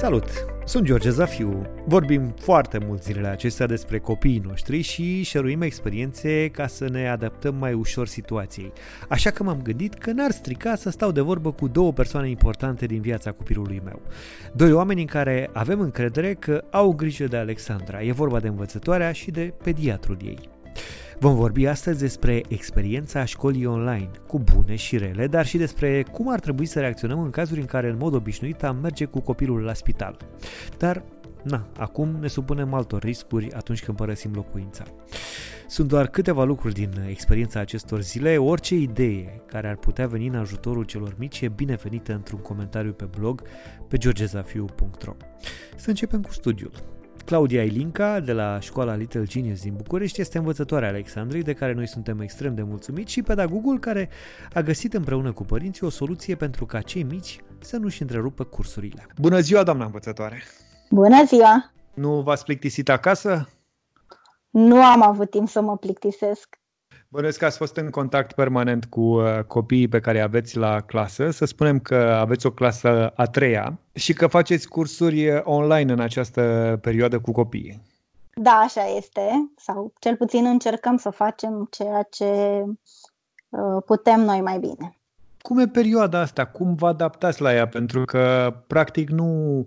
Salut! Sunt George Zafiu. Vorbim foarte mult zilele acestea despre copiii noștri și șeruim experiențe ca să ne adaptăm mai ușor situației. Așa că m-am gândit că n-ar strica să stau de vorbă cu două persoane importante din viața copilului meu. Doi oameni în care avem încredere că au grijă de Alexandra. E vorba de învățătoarea și de pediatrul ei. Vom vorbi astăzi despre experiența școlii online, cu bune și rele, dar și despre cum ar trebui să reacționăm în cazuri în care în mod obișnuit am merge cu copilul la spital. Dar, na, acum ne supunem altor riscuri atunci când părăsim locuința. Sunt doar câteva lucruri din experiența acestor zile. Orice idee care ar putea veni în ajutorul celor mici e binevenită într-un comentariu pe blog pe georgezafiu.ro Să începem cu studiul. Claudia Ilinca, de la școala Little Genius din București, este învățătoarea Alexandrei, de care noi suntem extrem de mulțumiți, și pedagogul care a găsit împreună cu părinții o soluție pentru ca cei mici să nu-și întrerupă cursurile. Bună ziua, doamna învățătoare! Bună ziua! Nu v-ați plictisit acasă? Nu am avut timp să mă plictisesc. Bănuiesc că ați fost în contact permanent cu uh, copiii pe care aveți la clasă. Să spunem că aveți o clasă a treia și că faceți cursuri uh, online în această perioadă cu copiii. Da, așa este. Sau cel puțin încercăm să facem ceea ce uh, putem noi mai bine. Cum e perioada asta? Cum vă adaptați la ea? Pentru că, practic, nu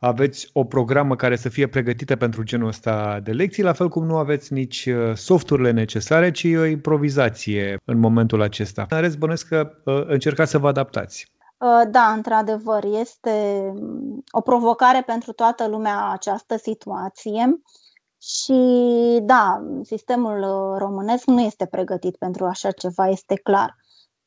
aveți o programă care să fie pregătită pentru genul ăsta de lecții, la fel cum nu aveți nici uh, softurile necesare, ci o improvizație în momentul acesta. În rest, bănesc că uh, încercați să vă adaptați. Uh, da, într-adevăr, este um, o provocare pentru toată lumea această situație și da, sistemul românesc nu este pregătit pentru așa ceva, este clar.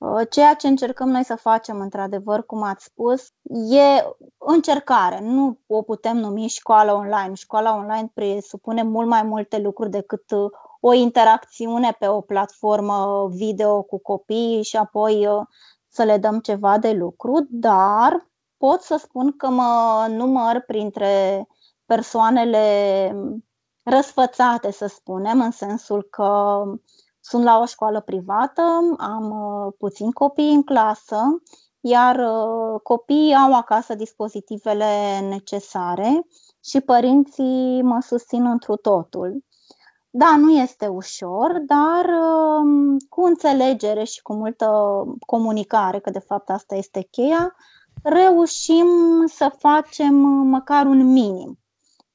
Uh, ceea ce încercăm noi să facem, într-adevăr, cum ați spus, e încercare. Nu o putem numi școală online. Școala online presupune mult mai multe lucruri decât uh, o interacțiune pe o platformă video cu copiii și apoi uh, să le dăm ceva de lucru, dar pot să spun că mă număr printre persoanele răsfățate, să spunem, în sensul că sunt la o școală privată, am uh, puțini copii în clasă, iar uh, copiii au acasă dispozitivele necesare și părinții mă susțin întru totul. Da, nu este ușor, dar um, cu înțelegere și cu multă comunicare, că de fapt asta este cheia, reușim să facem măcar un minim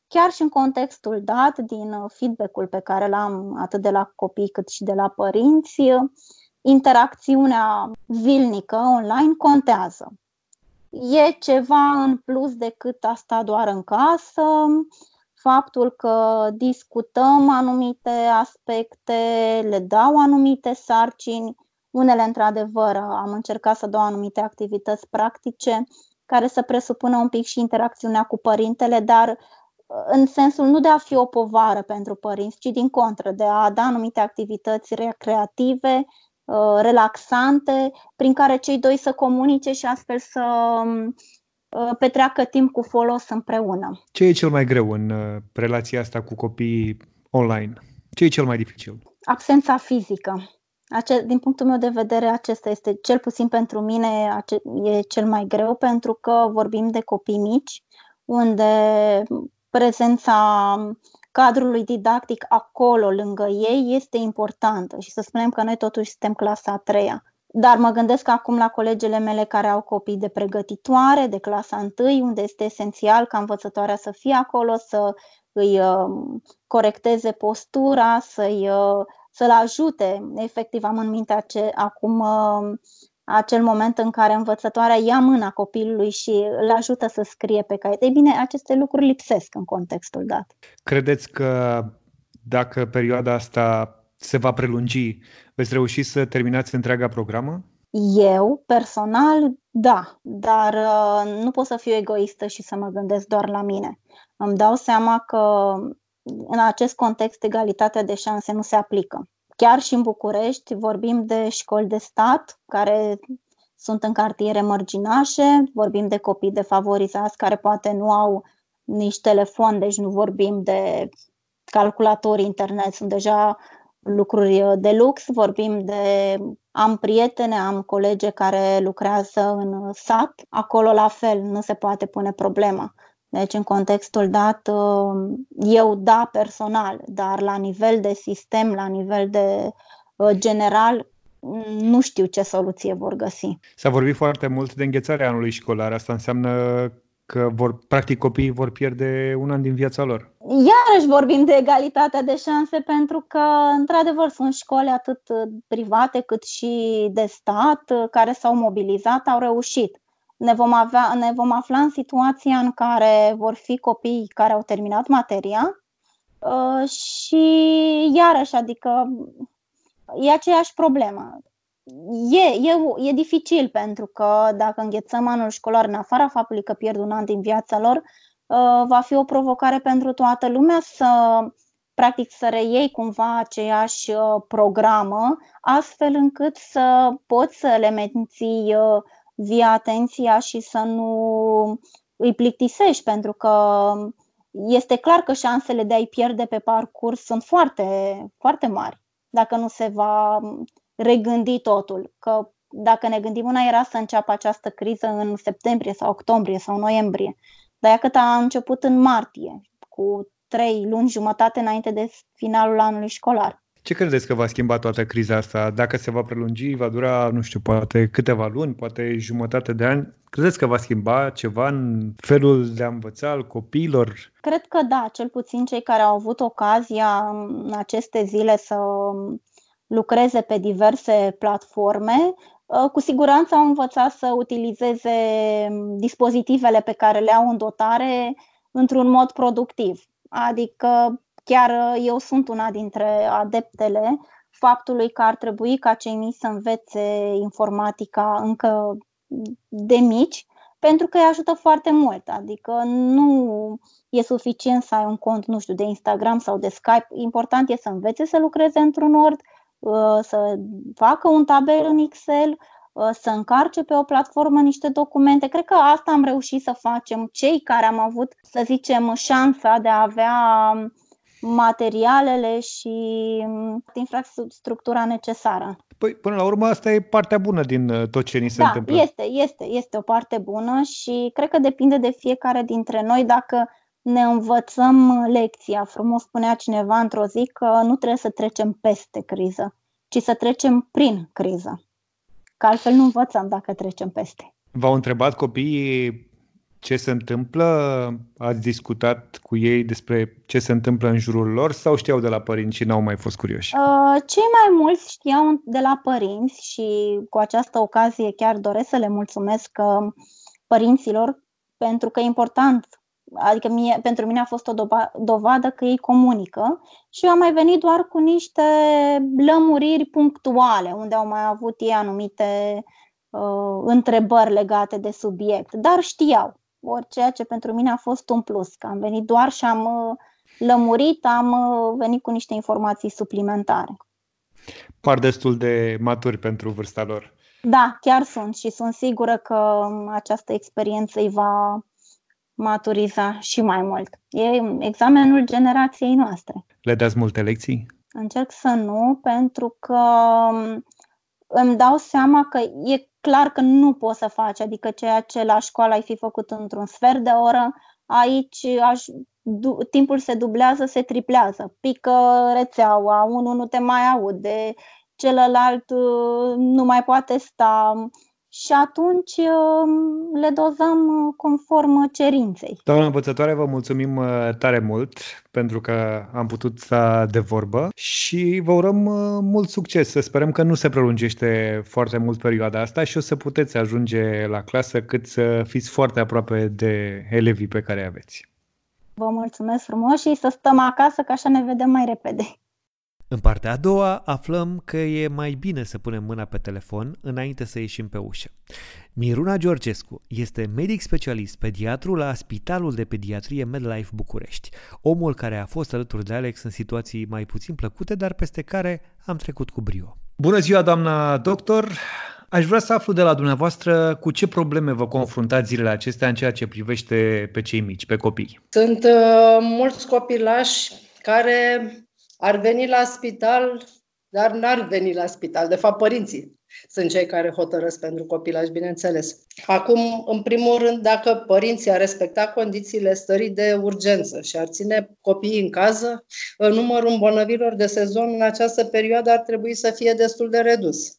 chiar și în contextul dat, din uh, feedback-ul pe care l-am atât de la copii cât și de la părinți, interacțiunea zilnică online contează. E ceva în plus decât asta doar în casă, faptul că discutăm anumite aspecte, le dau anumite sarcini, unele într-adevăr am încercat să dau anumite activități practice care să presupună un pic și interacțiunea cu părintele, dar în sensul nu de a fi o povară pentru părinți, ci din contră, de a da anumite activități recreative, uh, relaxante, prin care cei doi să comunice și astfel să uh, petreacă timp cu folos împreună. Ce e cel mai greu în uh, relația asta cu copiii online? Ce e cel mai dificil? Absența fizică. Ace- din punctul meu de vedere, acesta este, cel puțin pentru mine, ace- e cel mai greu, pentru că vorbim de copii mici, unde prezența cadrului didactic acolo, lângă ei, este importantă și să spunem că noi totuși suntem clasa a treia. Dar mă gândesc acum la colegele mele care au copii de pregătitoare, de clasa întâi, unde este esențial ca învățătoarea să fie acolo, să îi uh, corecteze postura, să-i, uh, să-l ajute. Efectiv, am în minte ace- acum uh, acel moment în care învățătoarea ia mâna copilului și îl ajută să scrie pe caiet. Ei bine, aceste lucruri lipsesc în contextul dat. Credeți că dacă perioada asta se va prelungi, veți reuși să terminați întreaga programă? Eu, personal, da, dar uh, nu pot să fiu egoistă și să mă gândesc doar la mine. Îmi dau seama că în acest context egalitatea de șanse nu se aplică. Chiar și în București vorbim de școli de stat care sunt în cartiere mărginașe, vorbim de copii defavorizați care poate nu au nici telefon, deci nu vorbim de calculatori internet, sunt deja lucruri de lux, vorbim de am prietene, am colege care lucrează în sat, acolo la fel nu se poate pune problema. Deci, în contextul dat, uh, eu da personal, dar la nivel de sistem, la nivel de uh, general, nu știu ce soluție vor găsi. S-a vorbit foarte mult de înghețarea anului școlar. Asta înseamnă că vor, practic copiii vor pierde un an din viața lor. Iarăși vorbim de egalitatea de șanse pentru că, într-adevăr, sunt școli atât private cât și de stat care s-au mobilizat, au reușit. Ne vom, avea, ne vom afla în situația în care vor fi copii care au terminat materia uh, și, iarăși, adică e aceeași problemă. E, e, e dificil pentru că dacă înghețăm anul școlar în afara faptului că pierd un an din viața lor, uh, va fi o provocare pentru toată lumea să practic să reiei cumva aceeași uh, programă, astfel încât să poți să le menții uh, via atenția și să nu îi plictisești, pentru că este clar că șansele de a-i pierde pe parcurs sunt foarte, foarte mari dacă nu se va regândi totul. Că dacă ne gândim, una era să înceapă această criză în septembrie sau octombrie sau noiembrie, dar cât a început în martie, cu trei luni jumătate înainte de finalul anului școlar. Ce credeți că va schimba toată criza asta? Dacă se va prelungi, va dura, nu știu, poate câteva luni, poate jumătate de ani? Credeți că va schimba ceva în felul de a învăța al copiilor? Cred că da, cel puțin cei care au avut ocazia în aceste zile să lucreze pe diverse platforme, uh, cu siguranță au învățat să utilizeze dispozitivele pe care le au în dotare într-un mod productiv. Adică chiar uh, eu sunt una dintre adeptele faptului că ar trebui ca cei mici să învețe informatica încă de mici, pentru că îi ajută foarte mult. Adică nu e suficient să ai un cont, nu știu, de Instagram sau de Skype. Important e să învețe să lucreze într-un Word, Uh, să facă un tabel în Excel, uh, să încarce pe o platformă niște documente. Cred că asta am reușit să facem cei care am avut, să zicem, șansa de a avea materialele și um, infrastructura necesară. Păi, până la urmă, asta e partea bună din uh, tot ce ni se da, întâmplă. este, este, este o parte bună și cred că depinde de fiecare dintre noi dacă ne învățăm lecția. Frumos spunea cineva într-o zi că nu trebuie să trecem peste criză, ci să trecem prin criză. Că altfel nu învățăm dacă trecem peste. V-au întrebat copiii ce se întâmplă? Ați discutat cu ei despre ce se întâmplă în jurul lor sau știau de la părinți și n-au mai fost curioși? Uh, cei mai mulți știau de la părinți și cu această ocazie chiar doresc să le mulțumesc uh, părinților pentru că e important Adică mie, pentru mine a fost o dovadă că ei comunică și eu am mai venit doar cu niște lămuriri punctuale, unde au mai avut ei anumite uh, întrebări legate de subiect, dar știau, ori ceea ce pentru mine a fost un plus, că am venit doar și am uh, lămurit, am uh, venit cu niște informații suplimentare. Par destul de maturi pentru vârsta lor. Da, chiar sunt și sunt sigură că um, această experiență îi va maturiza și mai mult. E examenul generației noastre. Le dați multe lecții? Încerc să nu, pentru că um, îmi dau seama că e clar că nu poți să faci, adică ceea ce la școală ai fi făcut într-un sfert de oră, aici aș, du, timpul se dublează, se triplează, pică rețeaua, unul nu te mai aude, celălalt uh, nu mai poate sta, și atunci um, le dozăm uh, conform cerinței. Doamna învățătoare, vă mulțumim uh, tare mult pentru că am putut sta de vorbă și vă urăm uh, mult succes. Să sperăm că nu se prelungește foarte mult perioada asta și o să puteți ajunge la clasă cât să fiți foarte aproape de elevii pe care aveți. Vă mulțumesc frumos și să stăm acasă, că așa ne vedem mai repede. În partea a doua aflăm că e mai bine să punem mâna pe telefon înainte să ieșim pe ușă. Miruna Georgescu este medic specialist pediatru la Spitalul de Pediatrie MedLife București, omul care a fost alături de Alex în situații mai puțin plăcute, dar peste care am trecut cu brio. Bună ziua, doamna doctor! Aș vrea să aflu de la dumneavoastră cu ce probleme vă confruntați zilele acestea în ceea ce privește pe cei mici, pe copii. Sunt uh, mulți copilași care ar veni la spital, dar n-ar veni la spital, de fapt părinții. sunt cei care hotărăsc pentru copilaj, bineînțeles. Acum, în primul rând, dacă părinții ar respecta condițiile stării de urgență și ar ține copiii în cază, numărul îmbolnăvilor de sezon în această perioadă ar trebui să fie destul de redus.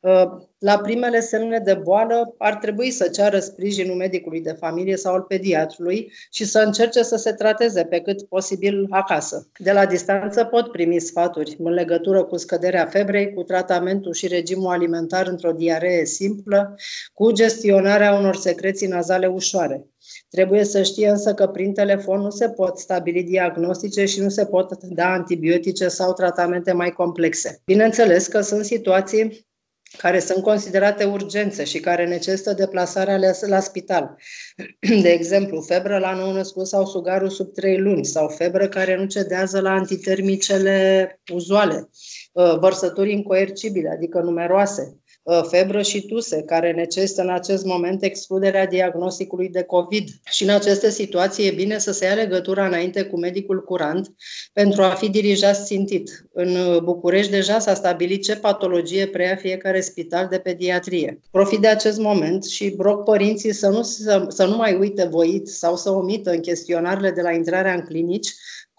Uh, la primele semne de boală ar trebui să ceară sprijinul medicului de familie sau al pediatrului și să încerce să se trateze pe cât posibil acasă. De la distanță pot primi sfaturi în legătură cu scăderea febrei, cu tratamentul și regimul alimentar într-o diaree simplă, cu gestionarea unor secreții nazale ușoare. Trebuie să știe însă că prin telefon nu se pot stabili diagnostice și nu se pot da antibiotice sau tratamente mai complexe. Bineînțeles că sunt situații care sunt considerate urgențe și care necesită deplasarea la spital. De exemplu, febră la nou născut sau sugarul sub 3 luni sau febră care nu cedează la antitermicele uzuale, uh, vărsături incoercibile, adică numeroase, Uh, febră și tuse, care necesită în acest moment excluderea diagnosticului de COVID. Și în aceste situații e bine să se ia legătura înainte cu medicul curant pentru a fi dirijat țintit. În București deja s-a stabilit ce patologie preia fiecare spital de pediatrie. Profit de acest moment și rog părinții să nu, să, să nu mai uite voit sau să omită în chestionarele de la intrarea în clinici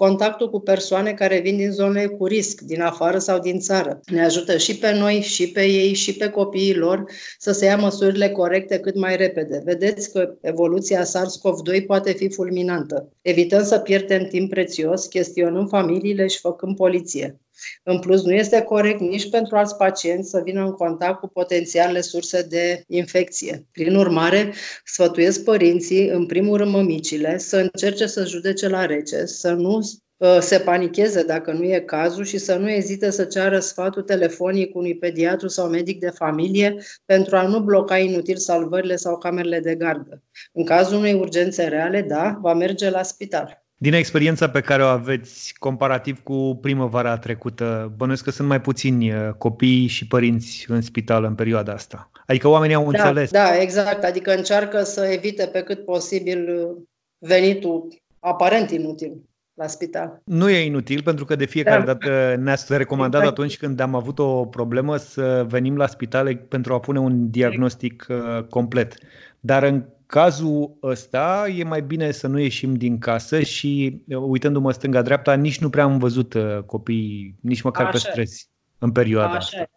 contactul cu persoane care vin din zone cu risc, din afară sau din țară. Ne ajută și pe noi, și pe ei, și pe copiii lor să se ia măsurile corecte cât mai repede. Vedeți că evoluția SARS-CoV-2 poate fi fulminantă. Evităm să pierdem timp prețios, chestionând familiile și făcând poliție. În plus, nu este corect nici pentru alți pacienți să vină în contact cu potențiale surse de infecție. Prin urmare, sfătuiesc părinții, în primul rând mămicile, să încerce să judece la rece, să nu uh, se panicheze dacă nu e cazul și să nu ezite să ceară sfatul telefonic unui pediatru sau medic de familie pentru a nu bloca inutil salvările sau camerele de gardă. În cazul unei urgențe reale, da, va merge la spital. Din experiența pe care o aveți comparativ cu primăvara trecută, bănuiesc că sunt mai puțini uh, copii și părinți în spital în perioada asta. Adică oamenii au da, înțeles. Da, exact. Adică încearcă să evite pe cât posibil uh, venitul aparent inutil la spital. Nu e inutil, pentru că de fiecare da. dată ne-ați recomandat exact. atunci când am avut o problemă să venim la spitale pentru a pune un diagnostic uh, complet. Dar în cazul ăsta e mai bine să nu ieșim din casă și uitându-mă stânga-dreapta, nici nu prea am văzut uh, copii, nici măcar Așa. pe străzi în perioada Așa. asta.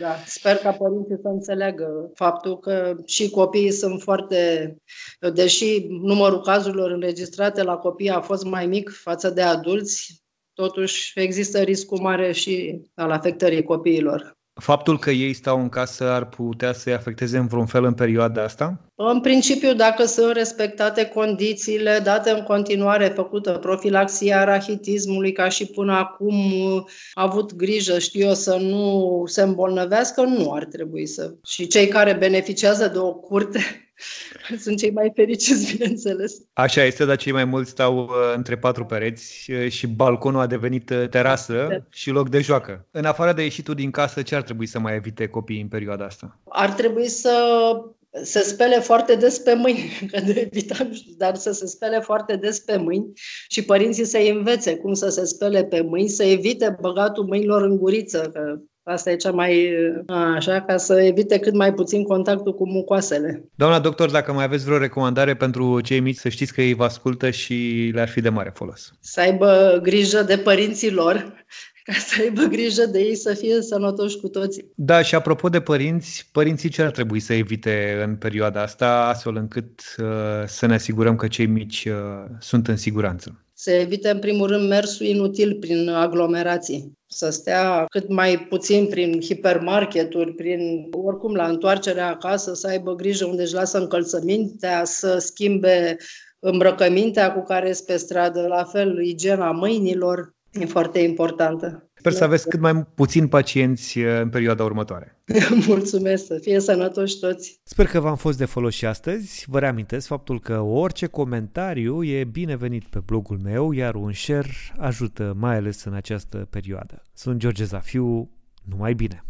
Da. Sper ca părinții să înțeleagă faptul că și copiii sunt foarte, deși numărul cazurilor înregistrate la copii a fost mai mic față de adulți, totuși există riscul mare și al afectării copiilor. Faptul că ei stau în casă ar putea să-i afecteze în vreun fel în perioada asta? În principiu, dacă sunt respectate condițiile date în continuare, făcută profilaxia rahitismului, ca și până acum a avut grijă, știu eu, să nu se îmbolnăvească, nu ar trebui să. Și cei care beneficiază de o curte Sunt cei mai fericiți, bineînțeles. Așa este, dar cei mai mulți stau uh, între patru pereți uh, și balconul a devenit uh, terasă da. și loc de joacă. În afară de ieșitul din casă, ce ar trebui să mai evite copiii în perioada asta? Ar trebui să se spele foarte des pe mâini, că de evitam, dar să se spele foarte des pe mâini și părinții să învețe cum să se spele pe mâini, să evite băgatul mâinilor în guriță, că Asta e cea mai așa, ca să evite cât mai puțin contactul cu mucoasele. Doamna doctor, dacă mai aveți vreo recomandare pentru cei mici, să știți că ei vă ascultă și le-ar fi de mare folos. Să aibă grijă de părinții lor, ca să aibă grijă de ei să fie sănătoși cu toții. Da, și apropo de părinți, părinții ce ar trebui să evite în perioada asta, astfel încât uh, să ne asigurăm că cei mici uh, sunt în siguranță? Să evite, în primul rând, mersul inutil prin aglomerații. Să stea cât mai puțin prin hipermarketuri, prin oricum la întoarcerea acasă, să aibă grijă unde își lasă încălțămintea, să schimbe îmbrăcămintea cu care este pe stradă, la fel igiena mâinilor, e foarte importantă. Sper să aveți cât mai puțin pacienți uh, în perioada următoare. Mulțumesc, să fie sănătoși toți. Sper că v-am fost de folos și astăzi. Vă reamintesc faptul că orice comentariu e binevenit pe blogul meu, iar un share ajută mai ales în această perioadă. Sunt George Zafiu, numai bine!